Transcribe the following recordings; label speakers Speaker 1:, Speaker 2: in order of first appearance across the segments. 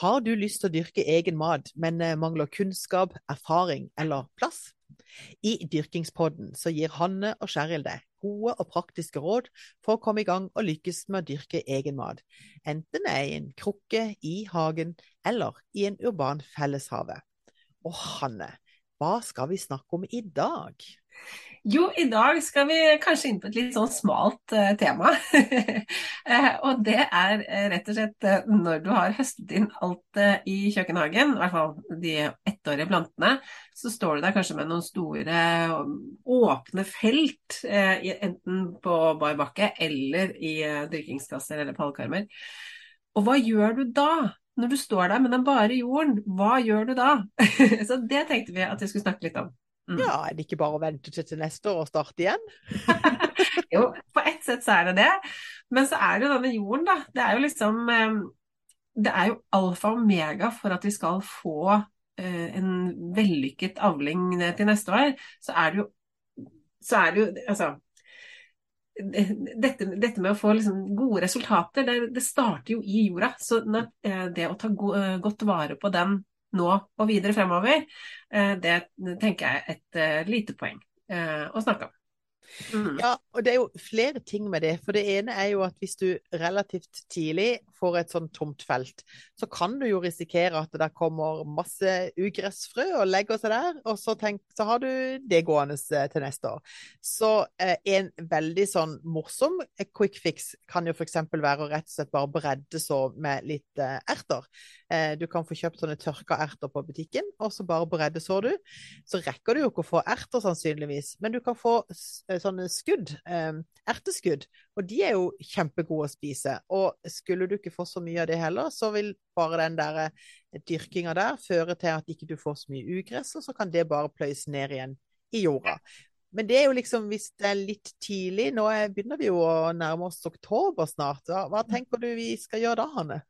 Speaker 1: Har du lyst til å dyrke egen mat, men eh, mangler kunnskap, erfaring eller plass? I Dyrkingspodden så gir Hanne og Sheryl deg gode og praktiske råd for å komme i gang og lykkes med å dyrke egen mat, enten det er i en krukke, i hagen eller i en urban felleshave. Og Hanne, hva skal vi snakke om i dag?
Speaker 2: Jo, i dag skal vi kanskje inn på et litt sånn smalt uh, tema. uh, og det er uh, rett og slett når du har høstet inn alt i kjøkkenhagen, i hvert fall de ettårige plantene, så står du der kanskje med noen store åpne felt, enten på bar bakke eller i dyrkingskasser eller pallkarmer. Og hva gjør du da? Når du står der med den bare jorden, hva gjør du da? så det tenkte vi at vi skulle snakke litt om.
Speaker 1: Mm. Ja, er det ikke bare å vente til, til neste år og starte igjen?
Speaker 2: jo, på ett sett så er det det. Men så er det jo denne jorden, da. Det er jo liksom ehm, Det er jo alfa og omega for at vi skal få eh, en vellykket avling til neste år. Så er det jo, så er det jo Altså dette, dette, med å få liksom gode resultater, det, det, starter jo i jorda. Så eh, det å ta go godt vare på den nå og videre fremover, eh, det tenker jeg er et eh, lite poeng eh, å snakke om.
Speaker 1: Mm. Ja, og det er jo flere ting med det. For det ene er jo at hvis du relativt tidlig får et sånn tomt felt, så kan du jo risikere at det kommer masse ugressfrø og legger seg der, og så, tenk, så har du det gående til neste år. Så eh, en veldig sånn morsom quick fix kan jo f.eks. være å rett og slett bare bredde så med litt eh, erter. Eh, du kan få kjøpt sånne tørka erter på butikken, og så bare breddesår du. Så rekker du jo ikke å få erter, sannsynligvis, men du kan få eh, sånne skudd, eh, erteskudd, og de er jo kjempegode å spise. Og skulle du ikke få så mye av det heller, så vil bare den der dyrkinga der føre til at ikke du får så mye ugress, og så kan det bare pløyes ned igjen i jorda. Men det er jo liksom, hvis det er litt tidlig Nå begynner vi jo å nærme oss oktober snart. Hva, hva tenker du vi skal gjøre da, Hanne?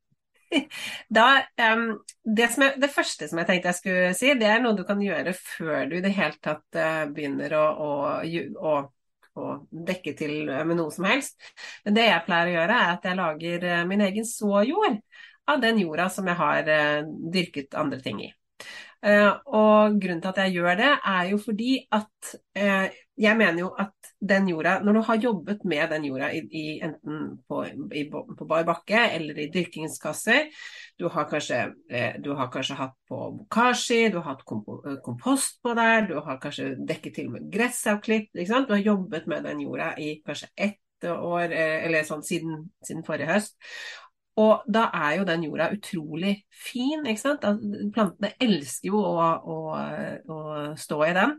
Speaker 2: Da, um, det, jeg, det, første som jeg tenkte jeg skulle si, det er noe du kan gjøre før du i det hele tatt uh, begynner å, å, å, å, dekke til med noe som helst. Men det jeg pleier å gjøre, er at jeg lager uh, min egen såjord av den jorda som jeg har uh, dyrket andre ting i. og grunnen til at jeg gjør det, er jo fordi at jeg mener jo at den jorda, når du har jobbet med den jorda i, i, enten på, i, på bar bakke eller i dyrkingskasser, du har kanskje, eh, du har kanskje hatt på bokashi, du har hatt eh, kompost på der, du har kanskje dekket til med gressavklipp. Du har jobbet med den jorda i kanskje ett år, eh, eller sånn siden, siden forrige høst. Og da er jo den jorda utrolig fin, ikke sant. Plantene elsker jo å, å, å stå i den.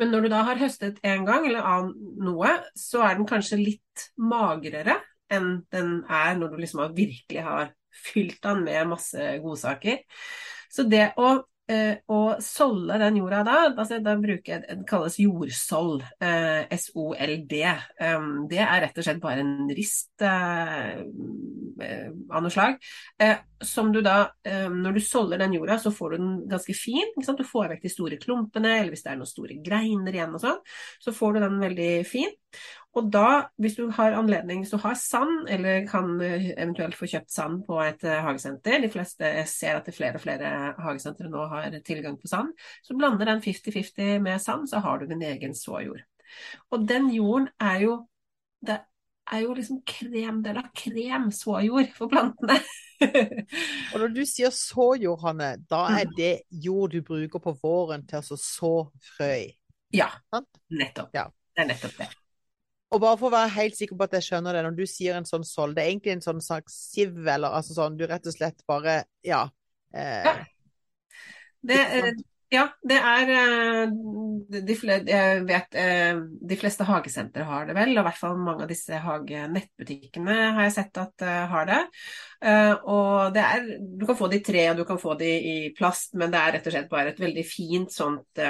Speaker 2: Men når du da har høstet en gang, eller annen noe, så er den kanskje litt magrere enn den er når du liksom virkelig har fylt den med masse godsaker. Så det å eh, å solde den jorda da, altså da bruker det kalles jordsold, eh, SOLD. Det er rett og slett bare en rist eh, av noe slag. Som du da, når du solder den jorda, så får du den ganske fin. Du får vekk de store klumpene, eller hvis det er noen store greiner igjen og sånn, så får du den veldig fin. Og da, hvis du har anledning, hvis du har sand, eller kan eh, eventuelt få kjøpt sand på et uh, hagesenter, de fleste ser at det flere og flere hagesentre nå har tilgang på sand, så blander den 50-50 med sand, så har du din egen såjord. Og den jorden er jo det er jo liksom krem de la krem såjord for plantene.
Speaker 1: og når du sier såjord, Hanne, da er mm. det jord du bruker på våren til å så frø i?
Speaker 2: Ja, nettopp. Ja. Det er nettopp det.
Speaker 1: Og bare for å være helt sikker på at jeg skjønner det, når du sier en sånn sold, det er egentlig en sånn slags siv, eller altså sånn du rett og slett bare Ja. Eh, ja.
Speaker 2: Det, ja, det er eh, de, Jeg vet eh, de fleste hagesentre har det vel, og i hvert fall mange av disse hagenettbutikkene har jeg sett at har det. Og det er Du kan få det i tre, og du kan få det i plast, men det er rett og slett bare et veldig fint sånt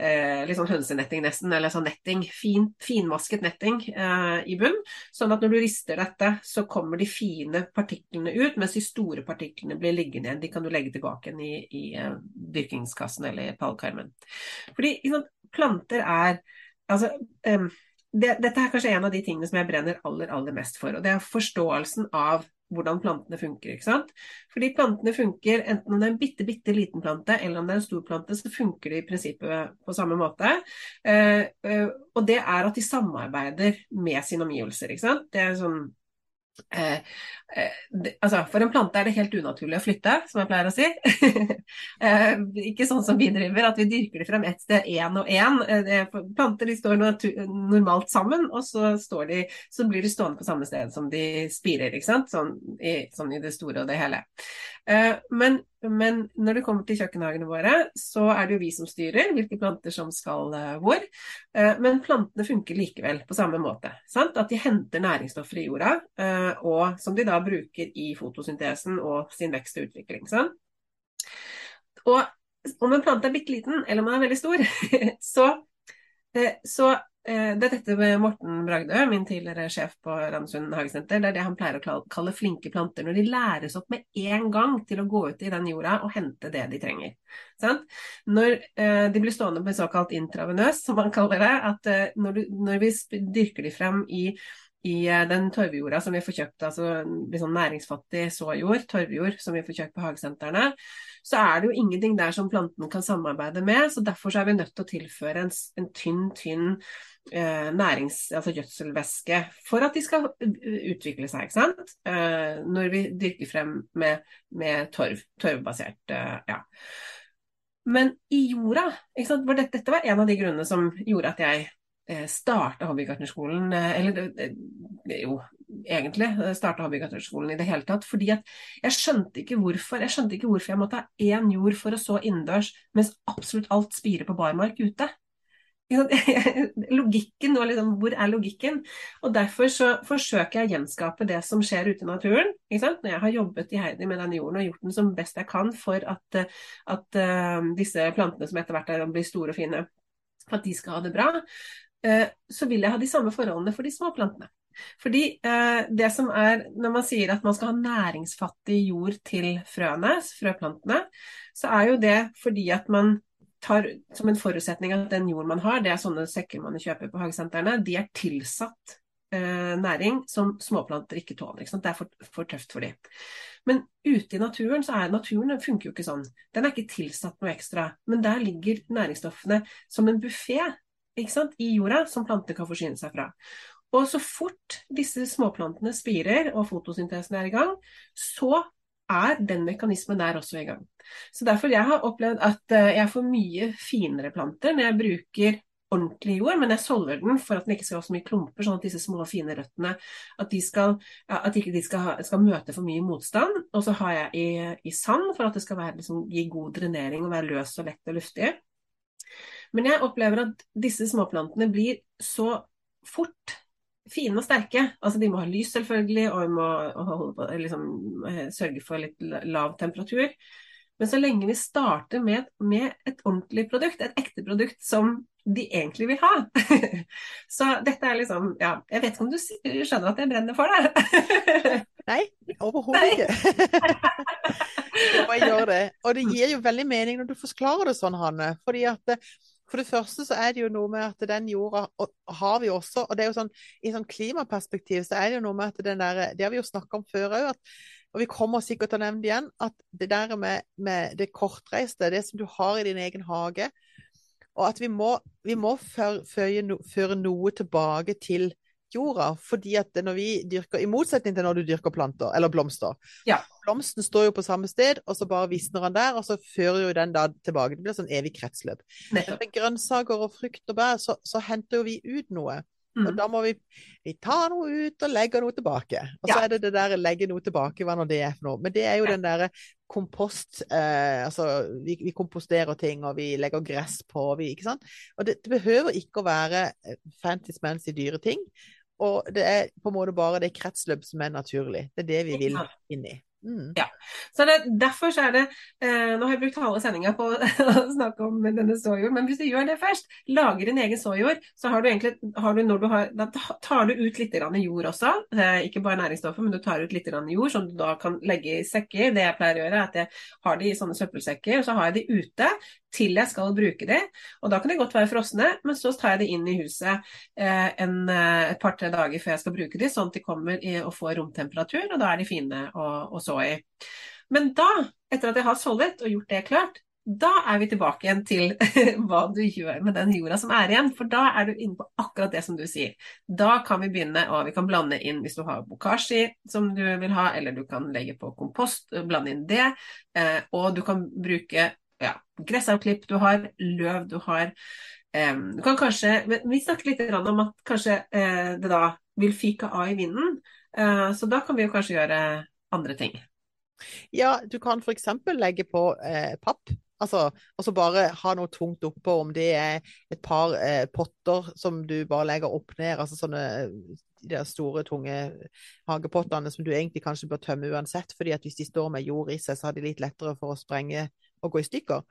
Speaker 2: eh, sånn hønsenetting nesten, eller sånn netting, fin, finmasket netting eh, i bunn. Sånn at når du rister dette, så kommer de fine partiklene ut, mens de store partiklene blir liggende igjen. De kan du legge tilbake i, i uh, dyrkingskassen eller pallkarmen. Fordi liksom, planter er Altså det, dette er kanskje en av de tingene som jeg brenner aller, aller mest for. Og det er forståelsen av hvordan plantene funker. ikke sant? Fordi plantene funker, enten om det er en bitte, bitte liten plante eller om det er en stor plante, så funker de i prinsippet på samme måte. Eh, eh, og det er at de samarbeider med sine omgivelser. ikke sant? Det er sånn Eh, eh, altså, for en plante er det helt unaturlig å flytte, som jeg pleier å si. eh, ikke sånn som vi driver, at vi dyrker det frem ett sted én og én. Eh, planter de står normalt sammen, og så, de, så, blir de stående på samme sted som de spirer. Sånn i, sånn i det store og det hele. Eh, men men når det kommer til kjøkkenhagene våre, så er det jo vi som styrer hvilke planter som skal uh, hvor. Uh, men plantene funker likevel på samme måte. Sant? At de henter næringsstoffer i jorda, og som de da bruker i fotosyntesen og sin vekst og utvikling. Sant? Og om en plante er bitte liten, eller om den er veldig stor, så, så Eh, det er dette med Morten Bragdø, min tidligere sjef på Ramsund hagesenter. Det er det han pleier å kalle flinke planter. Når de læres opp med en gang til å gå ut i den jorda og hente det de trenger. Sånn? Når uh, de blir stående med såkalt intravenøs, som man kaller det, at uh, når, du, når, vi dyrker de frem i i den torvjorda som vi får kjøpt, altså sånn næringsfattig såjord, torvjord som vi får kjøpt på hagesentrene, så er det jo ingenting der som planten kan samarbeide med. så Derfor så er vi nødt til å tilføre en, en tynn, tynn eh, nærings, altså gjødselvæske for at de skal utvikle seg, ikke sant. Eh, når vi dyrker frem med, med torv, torvbasert, eh, ja. Men i jorda, sant? Dette, dette var en av de grunnene som gjorde at jeg eh, starta hobbygartnerskolen, eh, eller jo, egentlig starta hobbygartnerskolen i det hele tatt. Fordi at jeg skjønte ikke hvorfor jeg skjønte ikke hvorfor jeg måtte ha én jord for å så innendørs, mens absolutt alt spirer på barmark ute. Logikken nå, liksom, hvor er logikken? Og Derfor så forsøker jeg å gjenskape det som skjer ute i naturen. Når jeg har jobbet i Heidi med denne jorden og gjort den som best jeg kan for at, at uh, disse plantene som etter hvert blir store og fine, at de skal ha det bra, så vil jeg ha de samme forholdene for de små plantene. Fordi uh, det som er, Når man sier at man skal ha næringsfattig jord til frøene, frøplantene, så er jo det fordi at man tar som en forutsetning at den jord man har, det er sånne sekker man kjøper på hagesentrene, de er tilsatt eh, næring som småplanter ikke tåler. Ikke det er for, for, tøft for dem. Men ute i naturen så er naturen den funker jo ikke sånn. Den er ikke tilsatt noe ekstra. Men der ligger næringsstoffene som en buffé i jorda som planter kan forsyne seg fra. Og så fort disse småplantene spirer og fotosyntesen er i gang, så er den mekanismen der også i gang. Så derfor jeg har opplevd at eh, jeg får mye finere planter når jeg bruker ordentlig jord, men jeg solver den for at den ikke skal ha så mye klumper, sånn at disse små, fine røttene at de skal, at ikke de skal, skal, møte for mye motstand. Og så har jeg i, i sand for at det skal være, liksom, gi god drenering og være løs og lett og luftig. Men jeg opplever at disse småplantene blir så fort fine og sterke. Altså De må ha lys, selvfølgelig, og vi må på, liksom, eh, sørge for litt lav temperatur. Men så lenge vi starter med, med, et ordentlig produkt, et ekte produkt som de egentlig vil ha Så dette er liksom Ja, jeg vet ikke om du skjønner at jeg brenner for
Speaker 1: det? Nei, overhodet ikke. jeg gjør det. Og det gir jo veldig mening når du forklarer det sånn, Hanne. Fordi at For det første så er det jo noe med at den jorda har vi også, og det er jo sånn i sånn klimaperspektiv så er det jo noe med at den der Det har vi jo snakka om før òg, og vi kommer sikkert til å nevne det igjen, at det der med, med det kortreiste, det som du har i din egen hage, og at vi må, vi må føre, føre noe tilbake til jorda. Fordi at når vi dyrker, I motsetning til når du dyrker planter, eller blomster.
Speaker 2: Ja.
Speaker 1: Blomsten står jo på samme sted, og så bare visner den der, og så fører jo den da tilbake. Det blir sånn evig kretsløp. Med grønnsaker og frukt og bær, så, så henter jo vi ut noe. Mm. Og da må vi, vi ta noe ut og legge noe tilbake. Og så ja. er det det der legge noe tilbake, hva nå det er for noe. Men det er jo ja. den derre kompost eh, Altså vi, vi, komposterer ting, og vi legger gress på, vi, ikke sant. Og det, det behøver ikke å være eh, fancy-smancy dyre ting. Og det er på en måte bare det kretsløp som er naturlig. Det er det vi vil inn i.
Speaker 2: Mm. Ja. Så det, Derfor så er det eh, Nå har jeg brukt halve sendinga på å snakke om denne såjord, men hvis du gjør det først, lager din egen såjord, så har du egentlig har du, når du har, Da tar du ut litt jord også. Eh, ikke bare næringsstoffer, men du tar ut litt jord som du da kan legge i sekker. Det jeg pleier å gjøre, er at jeg har de i sånne søppelsekker, og så har jeg de ute til jeg skal bruke de. Og da kan de godt være frosne, men så tar jeg de inn i huset eh, en, eh, et par-tre dager før jeg skal bruke de, sånn at de kommer i, og får romtemperatur, og da er de fine å, å så i. Men da, etter at jeg har solvet og gjort det klart, da er vi tilbake igjen til hva du gjør med den jorda som er igjen. For da er du inne på akkurat det som du sier. Da kan vi begynne, og vi kan blande inn hvis du har bokashi som du vil ha, eller du kan legge på kompost, blande inn det. Eh, og du kan bruke ja, gressavklipp du har, løv du har. eh, du kan kanskje, Vi snakket litt om at kanskje eh, det da vil fyke av i vinden. Eh, så da kan vi jo kanskje gjøre andre ting.
Speaker 1: Ja, du kan f.eks. legge på eh, papp. Altså, og så bare ha noe tungt oppå, om det er et par eh, potter som du bare legger opp ned. altså sånne de store, tunge hagepottene som du egentlig kanskje bør tømme uansett. fordi at hvis de står med jord i seg, så har de litt lettere for å sprenge å gå i stykker.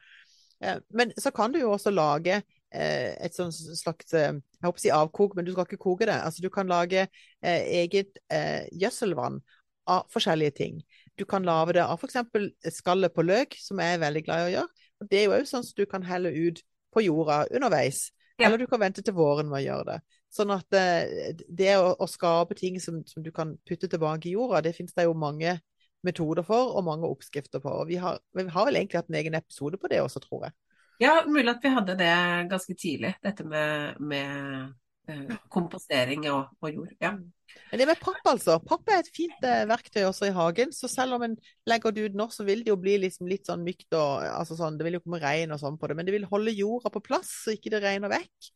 Speaker 1: Eh, men så kan du jo også lage eh, et sånt slags eh, Jeg håper å si avkok, men du skal ikke koke det. Altså, du kan lage eget gjødselvann av forskjellige ting. Du kan lage det av f.eks. skallet på løk, som jeg er veldig glad i å gjøre. Og Det er jo òg sånn som du kan helle ut på jorda underveis. Ja. Eller du kan vente til våren med å gjøre det. Sånn at det å, å skape ting som, som, du kan putte tilbake i jorda, det finnes det jo mange metoder for og mange oppskrifter på. Og vi har, vi har vel egentlig hatt en egen episode på det også, tror jeg.
Speaker 2: Ja, mulig at vi hadde det ganske tidlig, dette med, med eh, kompostering og, og, jord. Ja.
Speaker 1: Men det med papp, altså. Papp er et fint eh, verktøy også i hagen. Så selv om en legger det ut nå, så vil det jo bli liksom litt sånn mykt og altså sånn, Det vil jo komme regn og sånn på det, men det vil holde jorda på plass så ikke det regner vekk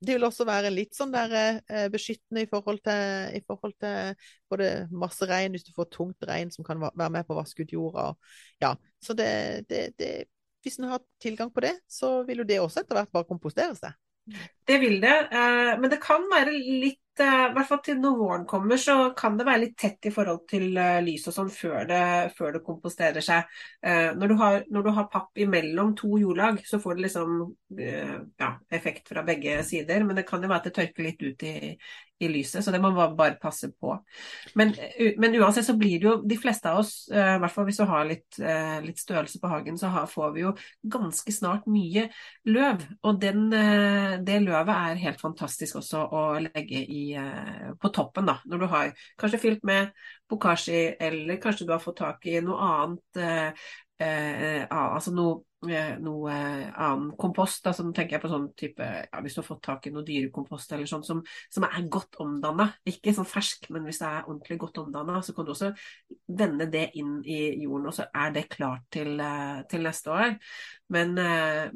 Speaker 1: det vil også være litt sånn der eh, beskyttende i forhold, til, i forhold til både masse regn, hvis du får tungt regn som kan være med på å vaske ut jorda. Ja, så det, det, det, hvis en har tilgang på det, så vil jo det også etter hvert bare kompostere seg.
Speaker 2: Det vil det, eh, men det kan være litt Eh, i hvert fall til når våren kommer, så kan det være litt tett i forhold til uh, lys og sånn før det, før det komposterer seg. Uh, når, du har, når, du har, papp imellom to jordlag, så får det liksom ja, effekt fra begge sider. Men det kan jo være at det tørker litt ut i, i lyset, så det må man bare passe på. Men, men, uansett så blir det jo de fleste av oss, i hvert fall hvis du har litt, litt størrelse på hagen, så har, får vi jo ganske snart mye løv. Og den, det løvet er helt fantastisk også å legge i Eh, på toppen, da. Når du har kanskje fylt med bokashi, eller kanskje du har fått tak i noe annet eh, eh, altså noe, eh, noe annen kompost. Da, sånn tenker jeg på sånn type ja, Hvis du har fått tak i noe dyrekompost eller sånn som, som er godt omdanna. Ikke sånn fersk, men hvis det er ordentlig godt omdanna, så kan du også vende det inn i jorden, og så er det klart til, til neste år. Men,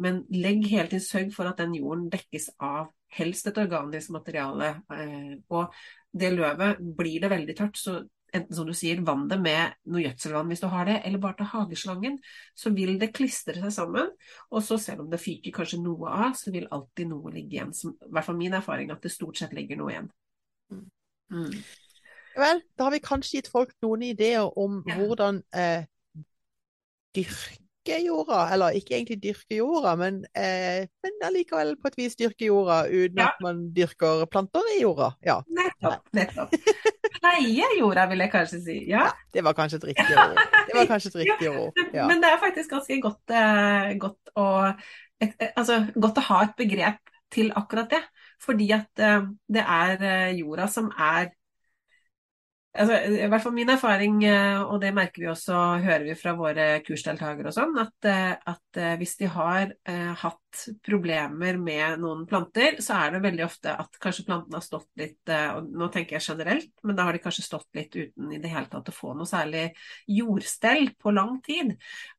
Speaker 2: men legg hele tiden sørg for at den jorden dekkes av helst et organisk materiale. Eh, og det løvet, blir det veldig tørt, så enten som du sier, vann det med noe gjødselvann hvis du har det, eller bare ta hageslangen, så vil det klistre seg sammen. Og så selv om det fyker kanskje noe av, så vil alltid noe ligge igjen. Som, I hvert fall min erfaring at det stort sett ligger noe igjen. Mm.
Speaker 1: mm. Vel, da har vi kanskje gitt folk noen ideer om ja. hvordan eh, dyrke dyrke jorda. Eller ikke egentlig dyrke jorda, men, eh, men allikevel på et vis dyrke jorda uten ja. at man dyrker planter i jorda. Ja.
Speaker 2: Nettopp. nettopp. pleie jorda, vil jeg kanskje si. Ja.
Speaker 1: Det var kanskje et riktig ord. Det var kanskje et riktig ord. Ja.
Speaker 2: Men det er faktisk ganske godt, eh, godt, å, et, altså, godt å ha et begrep til akkurat det. Fordi at eh, det er eh, jorda som er altså, I hvert fall min erfaring, eh, og det merker vi også, hører vi fra våre kursdeltakere og sånn, at, eh, at eh, hvis de har eh, hatt problemer med noen planter, så er det veldig ofte at kanskje plantene har stått litt og Nå tenker jeg generelt, men da har de kanskje stått litt uten i det hele tatt å få noe særlig jordstell på lang tid.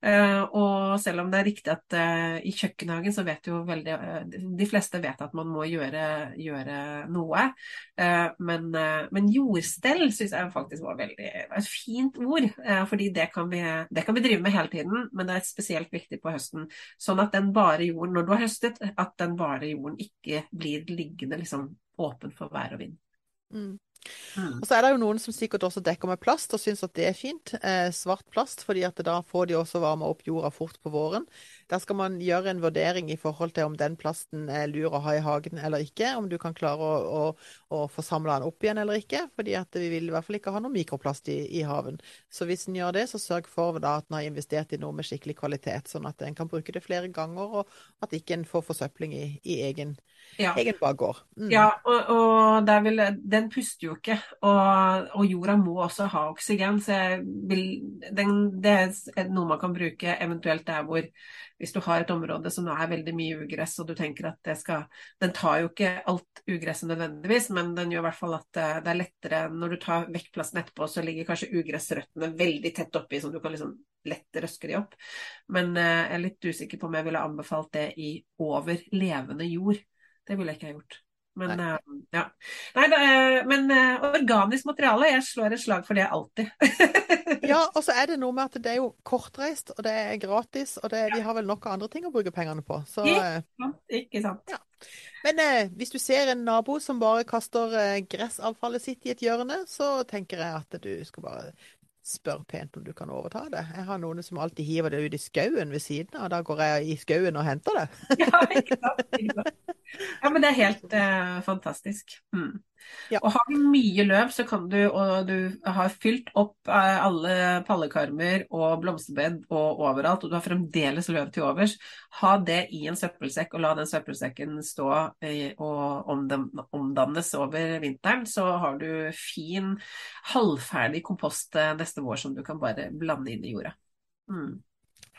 Speaker 2: Eh, og selv om det er riktig at eh, i kjøkkenhagen så vet jo veldig De fleste vet at man må gjøre, gjøre noe, men, men jordstell syns jeg faktisk var veldig, et fint ord. Eh, fordi det kan, vi, det kan, vi, drive med hele tiden, men det er spesielt viktig på høsten. Sånn at den bare jorden, når du har høstet, at den bare jorden ikke blir liggende liksom åpen for vær og vind.
Speaker 1: Mm. Mm. Og så er det jo noen som sikkert også dekker med plast og syns at det er fint. Eh, svart plast, fordi at da får de også varma opp jorda fort på våren. Der skal man gjøre en vurdering i forhold til om den plasten er lur å ha i hagen eller ikke. Om du kan klare å, å, å få samla den opp igjen eller ikke. fordi at vi vil i hvert fall ikke ha noe mikroplast i, i haven. Så hvis en gjør det, så sørg for da at en har investert i noe med skikkelig kvalitet, sånn at en kan bruke det flere ganger, og at ikke en får forsøpling i, i egen, ja. egen bakgård.
Speaker 2: Mm. Ja, og, og vil, den puster jo ikke. Og, og, jorda må også ha oksygen. Så vil, den, det er noe man kan bruke eventuelt der hvor hvis du har et område som er veldig mye ugress, og du tenker at det skal Den tar jo ikke alt ugresset nødvendigvis, men den gjør i hvert fall at eh, det er lettere Når du tar vekk plassen etterpå, så ligger kanskje ugressrøttene veldig tett oppi, så du kan liksom lett røske de opp. Men eh, jeg er litt usikker på om jeg ville anbefalt det i over levende jord. Det ville jeg ikke ha gjort. Men, Nei. Uh, ja. Nei, er, men uh, organisk materiale, jeg slår et slag for det alltid.
Speaker 1: ja, og så er det noe med at det er jo kortreist, og det er gratis, og det, vi har vel nok andre ting å bruke pengene på. Så,
Speaker 2: ikke sant. Ikke sant. Ja.
Speaker 1: Men uh, hvis du ser en nabo som bare kaster gressavfallet sitt i et hjørne, så tenker jeg at du skal bare spør pent om du kan overta det. Jeg har noen som alltid hiver det ut i skauen ved siden av, og da går jeg i skauen og henter det.
Speaker 2: ja, ikke sant, ja, men det er helt eh, fantastisk. Mm. Ja. Og har du mye løv, så kan du, og du har fylt opp eh, alle pallekarmer og blomsterbed og overalt, og du har fremdeles løv til overs, ha det i en søppelsekk og la den søppelsekken stå eh, og omdannes over vinteren, så har du fin, halvferdig kompost eh, neste vår som du kan bare blande inn i jorda. Mm.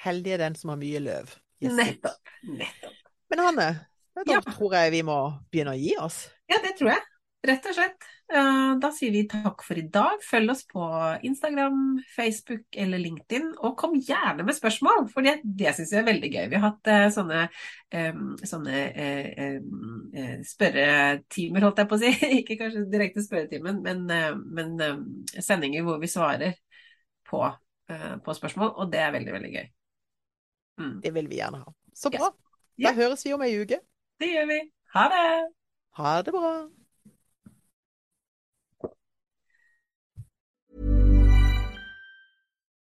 Speaker 1: Heldig er den som har mye løv.
Speaker 2: Nettopp. Nettopp.
Speaker 1: Men Hanne, da ja. tror jeg vi må begynne å gi oss.
Speaker 2: Ja, det tror jeg. Rett og slett. Da sier vi takk for i dag. Følg oss på Instagram, Facebook eller LinkedIn, og kom gjerne med spørsmål, for det, det syns jeg er veldig gøy. Vi har hatt uh, sånne, sånne uh, spørretimer, holdt jeg på å si. Ikke kanskje direkte spørretimen, men, men sendinger hvor vi svarer på, på, spørsmål, og det er veldig, veldig gøy.
Speaker 1: Mm. Det vil vi gjerne ha. Så bra. Yes. Da høres vi om ei uke.
Speaker 2: Det gjør vi. Ha det.
Speaker 1: Ha det bra.